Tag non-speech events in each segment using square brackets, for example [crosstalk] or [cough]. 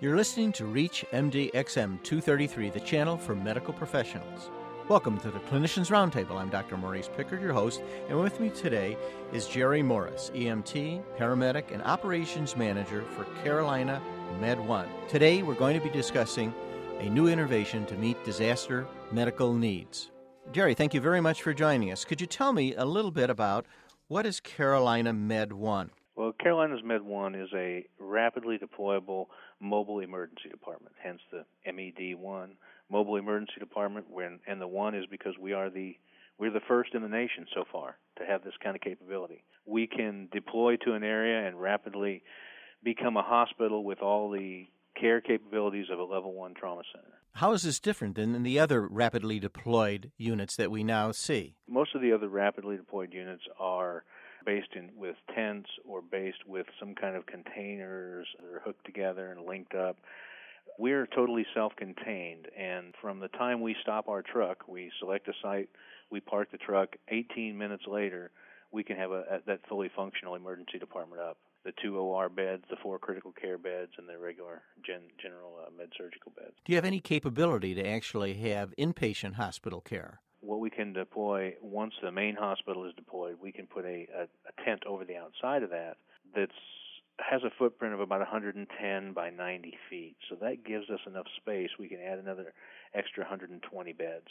You're listening to ReachMD XM 233, the channel for medical professionals. Welcome to the Clinicians Roundtable. I'm Dr. Maurice Pickard, your host, and with me today is Jerry Morris, EMT, paramedic, and operations manager for Carolina Med One. Today, we're going to be discussing a new innovation to meet disaster medical needs. Jerry, thank you very much for joining us. Could you tell me a little bit about what is Carolina Med One? Well, Carolina's Med 1 is a rapidly deployable mobile emergency department, hence the MED 1 mobile emergency department. When, and the one is because we are the we're the first in the nation so far to have this kind of capability. We can deploy to an area and rapidly become a hospital with all the care capabilities of a level 1 trauma center. How is this different than the other rapidly deployed units that we now see? Most of the other rapidly deployed units are based in with tents or based with some kind of containers that are hooked together and linked up. We're totally self-contained, and from the time we stop our truck, we select a site, we park the truck. 18 minutes later, we can have a, a that fully functional emergency department up. The two OR beds, the four critical care beds, and the regular gen, general uh, med surgical beds. Do you have any capability to actually have inpatient hospital care? What we can deploy once the main hospital is deployed, we can put a, a, a tent over the outside of that that's has a footprint of about 110 by 90 feet. So that gives us enough space. We can add another extra 120 beds.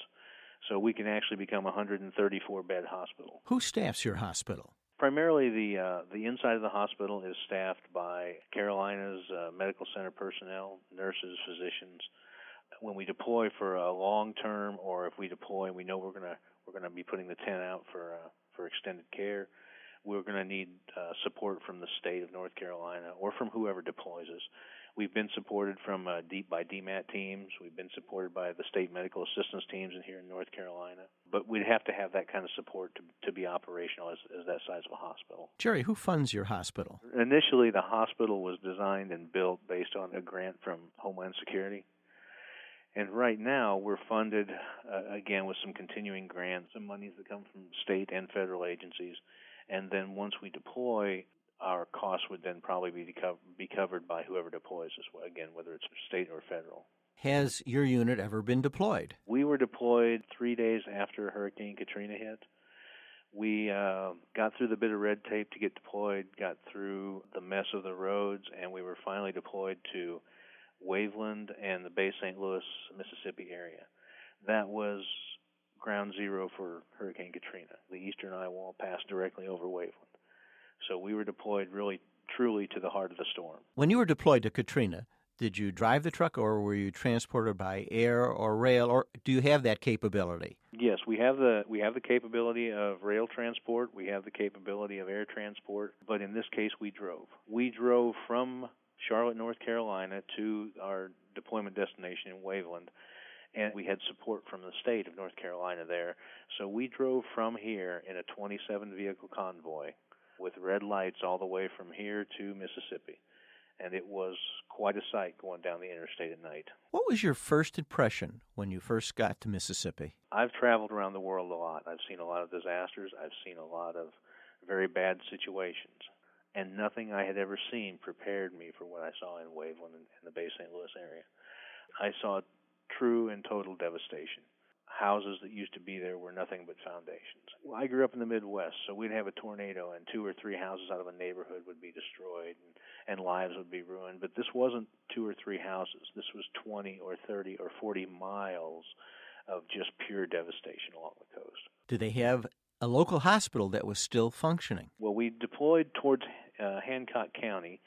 So we can actually become a 134 bed hospital. Who staffs your hospital? Primarily, the uh, the inside of the hospital is staffed by Carolina's uh, medical center personnel, nurses, physicians, when we deploy for a long term, or if we deploy and we know we're gonna we're gonna be putting the tent out for uh, for extended care, we're going to need uh, support from the state of North Carolina or from whoever deploys us. We've been supported from uh, deep by DMAT teams. We've been supported by the state medical assistance teams in here in North Carolina. But we'd have to have that kind of support to, to be operational as, as that size of a hospital. Jerry, who funds your hospital? Initially, the hospital was designed and built based on a grant from Homeland Security. And right now, we're funded uh, again with some continuing grants, some monies that come from state and federal agencies. And then once we deploy, our costs would then probably be, be covered by whoever deploys us, again, whether it's state or federal. Has your unit ever been deployed? We were deployed three days after Hurricane Katrina hit. We uh, got through the bit of red tape to get deployed, got through the mess of the roads, and we were finally deployed to Waveland and the Bay St. Louis, Mississippi area. That was ground zero for Hurricane Katrina. The eastern eye wall passed directly over Waveland. So we were deployed really truly to the heart of the storm. When you were deployed to Katrina, did you drive the truck or were you transported by air or rail or do you have that capability? Yes, we have the we have the capability of rail transport, we have the capability of air transport, but in this case we drove. We drove from Charlotte, North Carolina, to our deployment destination in Waveland. And we had support from the state of North Carolina there. So we drove from here in a 27 vehicle convoy with red lights all the way from here to Mississippi. And it was quite a sight going down the interstate at night. What was your first impression when you first got to Mississippi? I've traveled around the world a lot. I've seen a lot of disasters. I've seen a lot of very bad situations and nothing I had ever seen prepared me for what I saw in Waveland and, the Bay St. Louis area. I saw true and total devastation. Houses that used to be there were nothing but foundations. Well, I grew up in the Midwest, so we'd have a tornado and two or three houses out of a neighborhood would be destroyed and, and lives would be ruined. But this wasn't two or three houses. This was 20 or 30 or 40 miles of just pure devastation along the coast. Do they have a local hospital that was still functioning? Well, we deployed towards uh, Hancock County,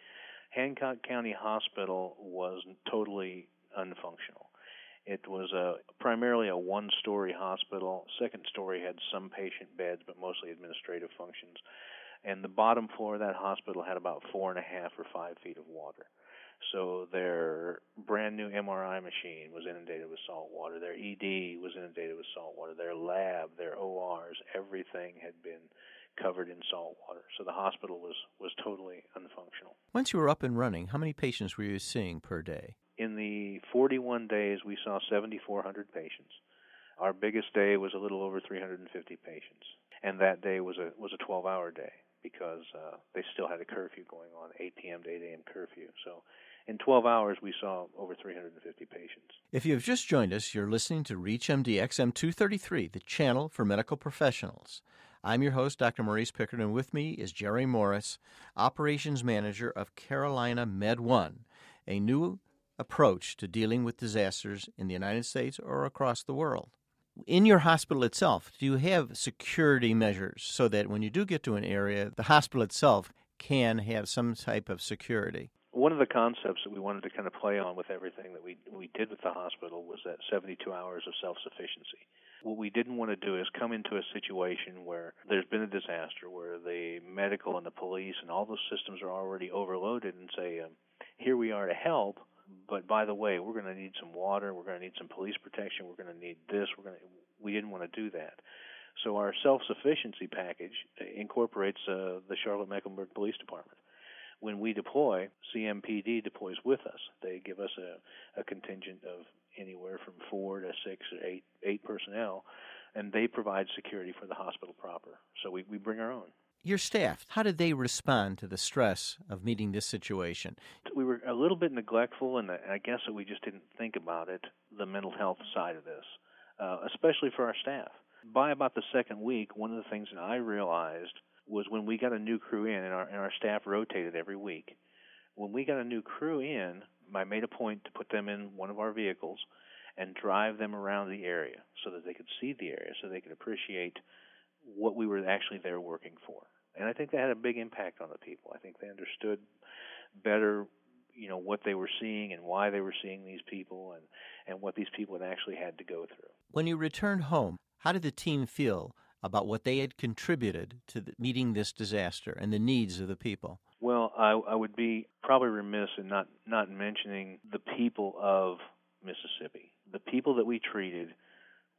Hancock County Hospital was totally unfunctional. It was a primarily a one-story hospital. Second story had some patient beds, but mostly administrative functions. And the bottom floor of that hospital had about four and a half or five feet of water. So their brand new MRI machine was inundated with salt water. Their ED was inundated with salt water. Their lab, their ORs, everything had been covered in salt water. So the hospital was, was totally unfunctional. Once you were up and running, how many patients were you seeing per day? In the 41 days, we saw 7,400 patients. Our biggest day was a little over 350 patients, and that day was a was a 12-hour day because uh, they still had a curfew going on, 8 p.m. to 8 a.m. curfew. So in 12 hours, we saw over 350 patients. If you have just joined us, you're listening to ReachMD XM 233, the channel for medical professionals. I'm your host, Dr. Maurice Pickard, and with me is Jerry Morris, Operations Manager of Carolina Med One, a new approach to dealing with disasters in the United States or across the world. In your hospital itself, do you have security measures so that when you do get to an area, the hospital itself can have some type of security? one of the concepts that we wanted to kind of play on with everything that we we did with the hospital was that 72 hours of self-sufficiency. What we didn't want to do is come into a situation where there's been a disaster, where the medical and the police and all those systems are already overloaded, and say, um, "Here we are to help." But by the way, we're going to need some water. We're going to need some police protection. We're going to need this. We're going to. We didn't want to do that. So our self-sufficiency package incorporates uh, the Charlotte Mecklenburg Police Department when we deploy, CMPD deploys with us. They give us a, a contingent of anywhere from four to six or eight eight personnel, and they provide security for the hospital proper. So we, we bring our own. Your staff, how did they respond to the stress of meeting this situation? We were a little bit neglectful, and I guess that we just didn't think about it, the mental health side of this, uh, especially for our staff. By about the second week, one of the things that I realized was when we got a new crew in, and our, and our staff rotated every week. When we got a new crew in, I made a point to put them in one of our vehicles and drive them around the area so that they could see the area, so they could appreciate what we were actually there working for. And I think that had a big impact on the people. I think they understood better, you know, what they were seeing and why they were seeing these people and, and what these people had actually had to go through. When you returned home, how did the team feel about what they had contributed to the, meeting this disaster and the needs of the people? Well, I, I would be probably remiss in not, not mentioning the people of Mississippi. The people that we treated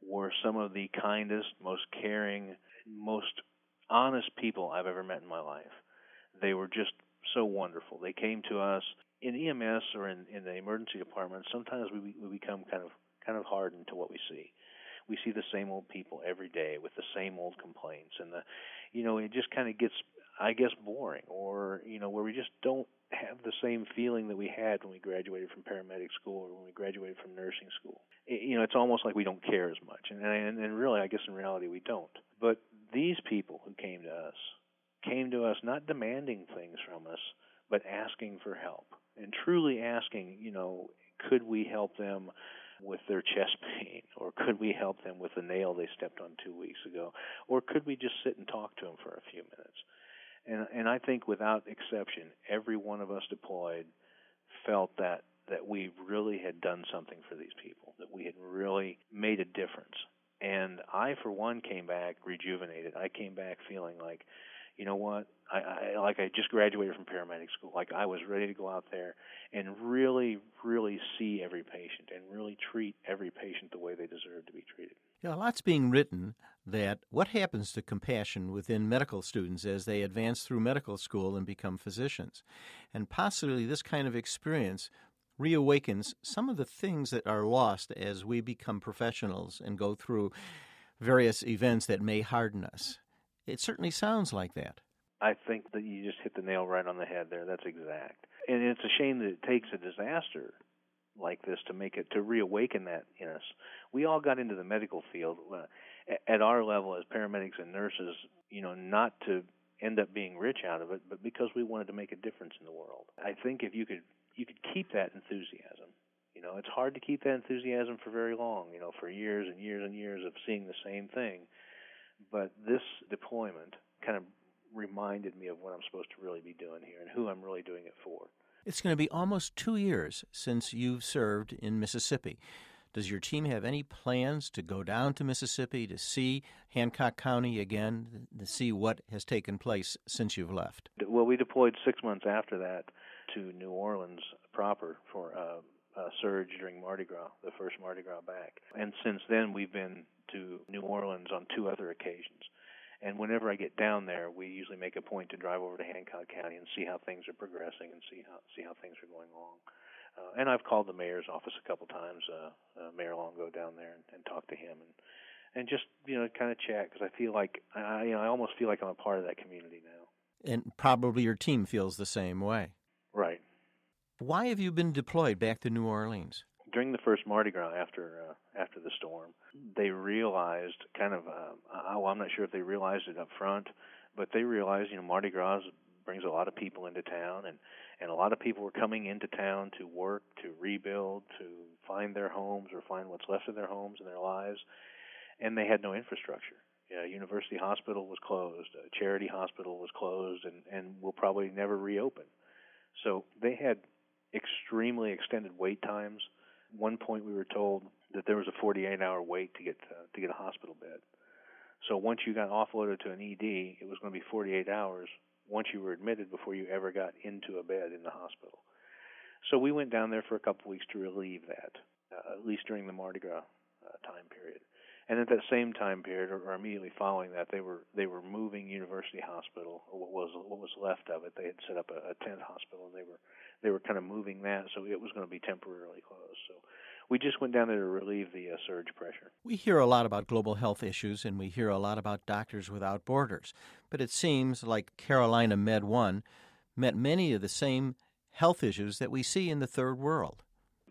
were some of the kindest, most caring, most honest people I've ever met in my life. They were just so wonderful. They came to us in EMS or in, in the emergency department. Sometimes we, we become kind of kind of hardened to what we see we see the same old people every day with the same old complaints and the you know it just kind of gets i guess boring or you know where we just don't have the same feeling that we had when we graduated from paramedic school or when we graduated from nursing school it, you know it's almost like we don't care as much and, and and really i guess in reality we don't but these people who came to us came to us not demanding things from us but asking for help and truly asking you know could we help them with their chest [laughs] pain? Or could we help them with the nail they stepped on two weeks ago? Or could we just sit and talk to them for a few minutes? And, and I think without exception, every one of us deployed felt that, that we really had done something for these people, that we had really made a difference. And I, for one, came back rejuvenated. I came back feeling like, you know what? I, I like I just graduated from paramedic school. Like I was ready to go out there and really, really see every patient and really treat every patient the way they deserve to be treated. Yeah, a lot's being written that what happens to compassion within medical students as they advance through medical school and become physicians. And possibly this kind of experience reawakens some of the things that are lost as we become professionals and go through various events that may harden us. It certainly sounds like that. I think that you just hit the nail right on the head there. That's exact. And it's a shame that it takes a disaster like this to make it to reawaken that in us. We all got into the medical field uh, at our level as paramedics and nurses, you know, not to end up being rich out of it, but because we wanted to make a difference in the world. I think if you could you could keep that enthusiasm. You know, it's hard to keep that enthusiasm for very long, you know, for years and years and years of seeing the same thing. But this deployment kind of reminded me of what I'm supposed to really be doing here and who I'm really doing it for. It's going to be almost two years since you've served in Mississippi. Does your team have any plans to go down to Mississippi to see Hancock County again, to see what has taken place since you've left? Well, we deployed six months after that to New Orleans proper for a, a surge during Mardi Gras, the first Mardi Gras back. And since then, we've been to New Orleans on two other occasions. And whenever I get down there, we usually make a point to drive over to Hancock County and see how things are progressing and see how see how things are going along. Uh, and I've called the mayor's office a couple times, uh, uh, Mayor Longo down there, and, and talk to him and and just you know kind of chat because I feel like I you know I almost feel like I'm a part of that community now. And probably your team feels the same way. Right. Why have you been deployed back to New Orleans? During the first Mardi Gras after uh, after the storm, they realized kind of uh, well, I'm not sure if they realized it up front, but they realized you know Mardi Gras brings a lot of people into town and and a lot of people were coming into town to work, to rebuild, to find their homes or find what's left of their homes and their lives, and they had no infrastructure. Yeah, University Hospital was closed, a Charity Hospital was closed, and and will probably never reopen. So they had extremely extended wait times. One point we were told that there was a 48-hour wait to get to, to get a hospital bed. So once you got offloaded to an ED, it was going to be 48 hours once you were admitted before you ever got into a bed in the hospital. So we went down there for a couple weeks to relieve that, uh, at least during the Mardi Gras uh, time period. And at that same time period, or, or immediately following that, they were they were moving University Hospital, or what was what was left of it. They had set up a, a tent hospital, and they were they were kind of moving that, so it was going to be temporarily closed. So we just went down there to relieve the uh, surge pressure. We hear a lot about global health issues, and we hear a lot about Doctors Without Borders. But it seems like Carolina Med One met many of the same health issues that we see in the third world.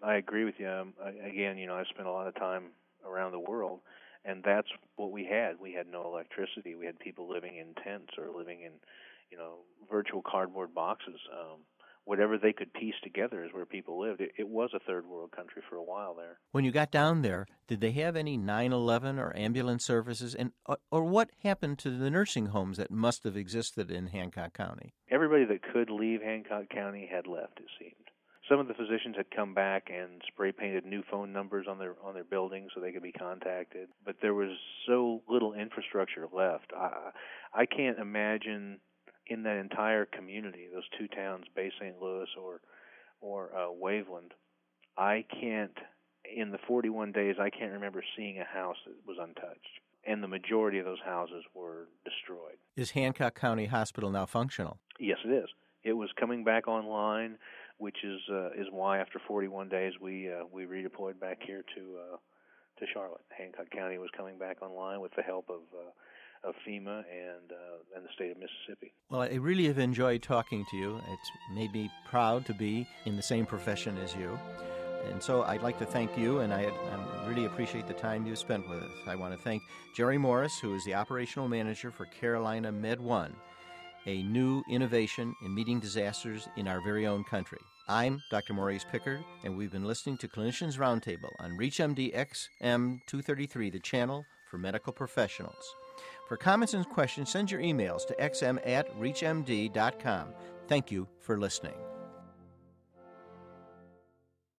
I agree with you. Um, I, again, you know, I spent a lot of time around the world, and that's what we had. We had no electricity. We had people living in tents or living in, you know, virtual cardboard boxes. Um, whatever they could piece together is where people lived. It, it, was a third world country for a while there. When you got down there, did they have any 911 or ambulance services? And or, or what happened to the nursing homes that must have existed in Hancock County? Everybody that could leave Hancock County had left. It seemed. Some of the physicians had come back and spray painted new phone numbers on their on their buildings so they could be contacted. But there was so little infrastructure left. I I can't imagine in that entire community, those two towns, Bay St. Louis or or uh, Waveland, I can't. In the 41 days, I can't remember seeing a house that was untouched, and the majority of those houses were destroyed. Is Hancock County Hospital now functional? Yes, it is. It was coming back online, which is uh, is why after 41 days we uh, we redeployed back here to uh, to Charlotte. Hancock County was coming back online with the help of uh, of FEMA and uh, and the state of Mississippi. Well, I really have enjoyed talking to you. It's made me proud to be in the same profession as you. And so I'd like to thank you, and I, I really appreciate the time you spent with us. I want to thank Jerry Morris, who is the operational manager for Carolina Med One, a new innovation in meeting disasters in our very own country. I'm Dr. Maurice Pickard, and we've been listening to Clinicians Roundtable on ReachMD XM 233, the channel for medical professionals. For comments and questions, send your emails to xm at reachmd.com. Thank you for listening.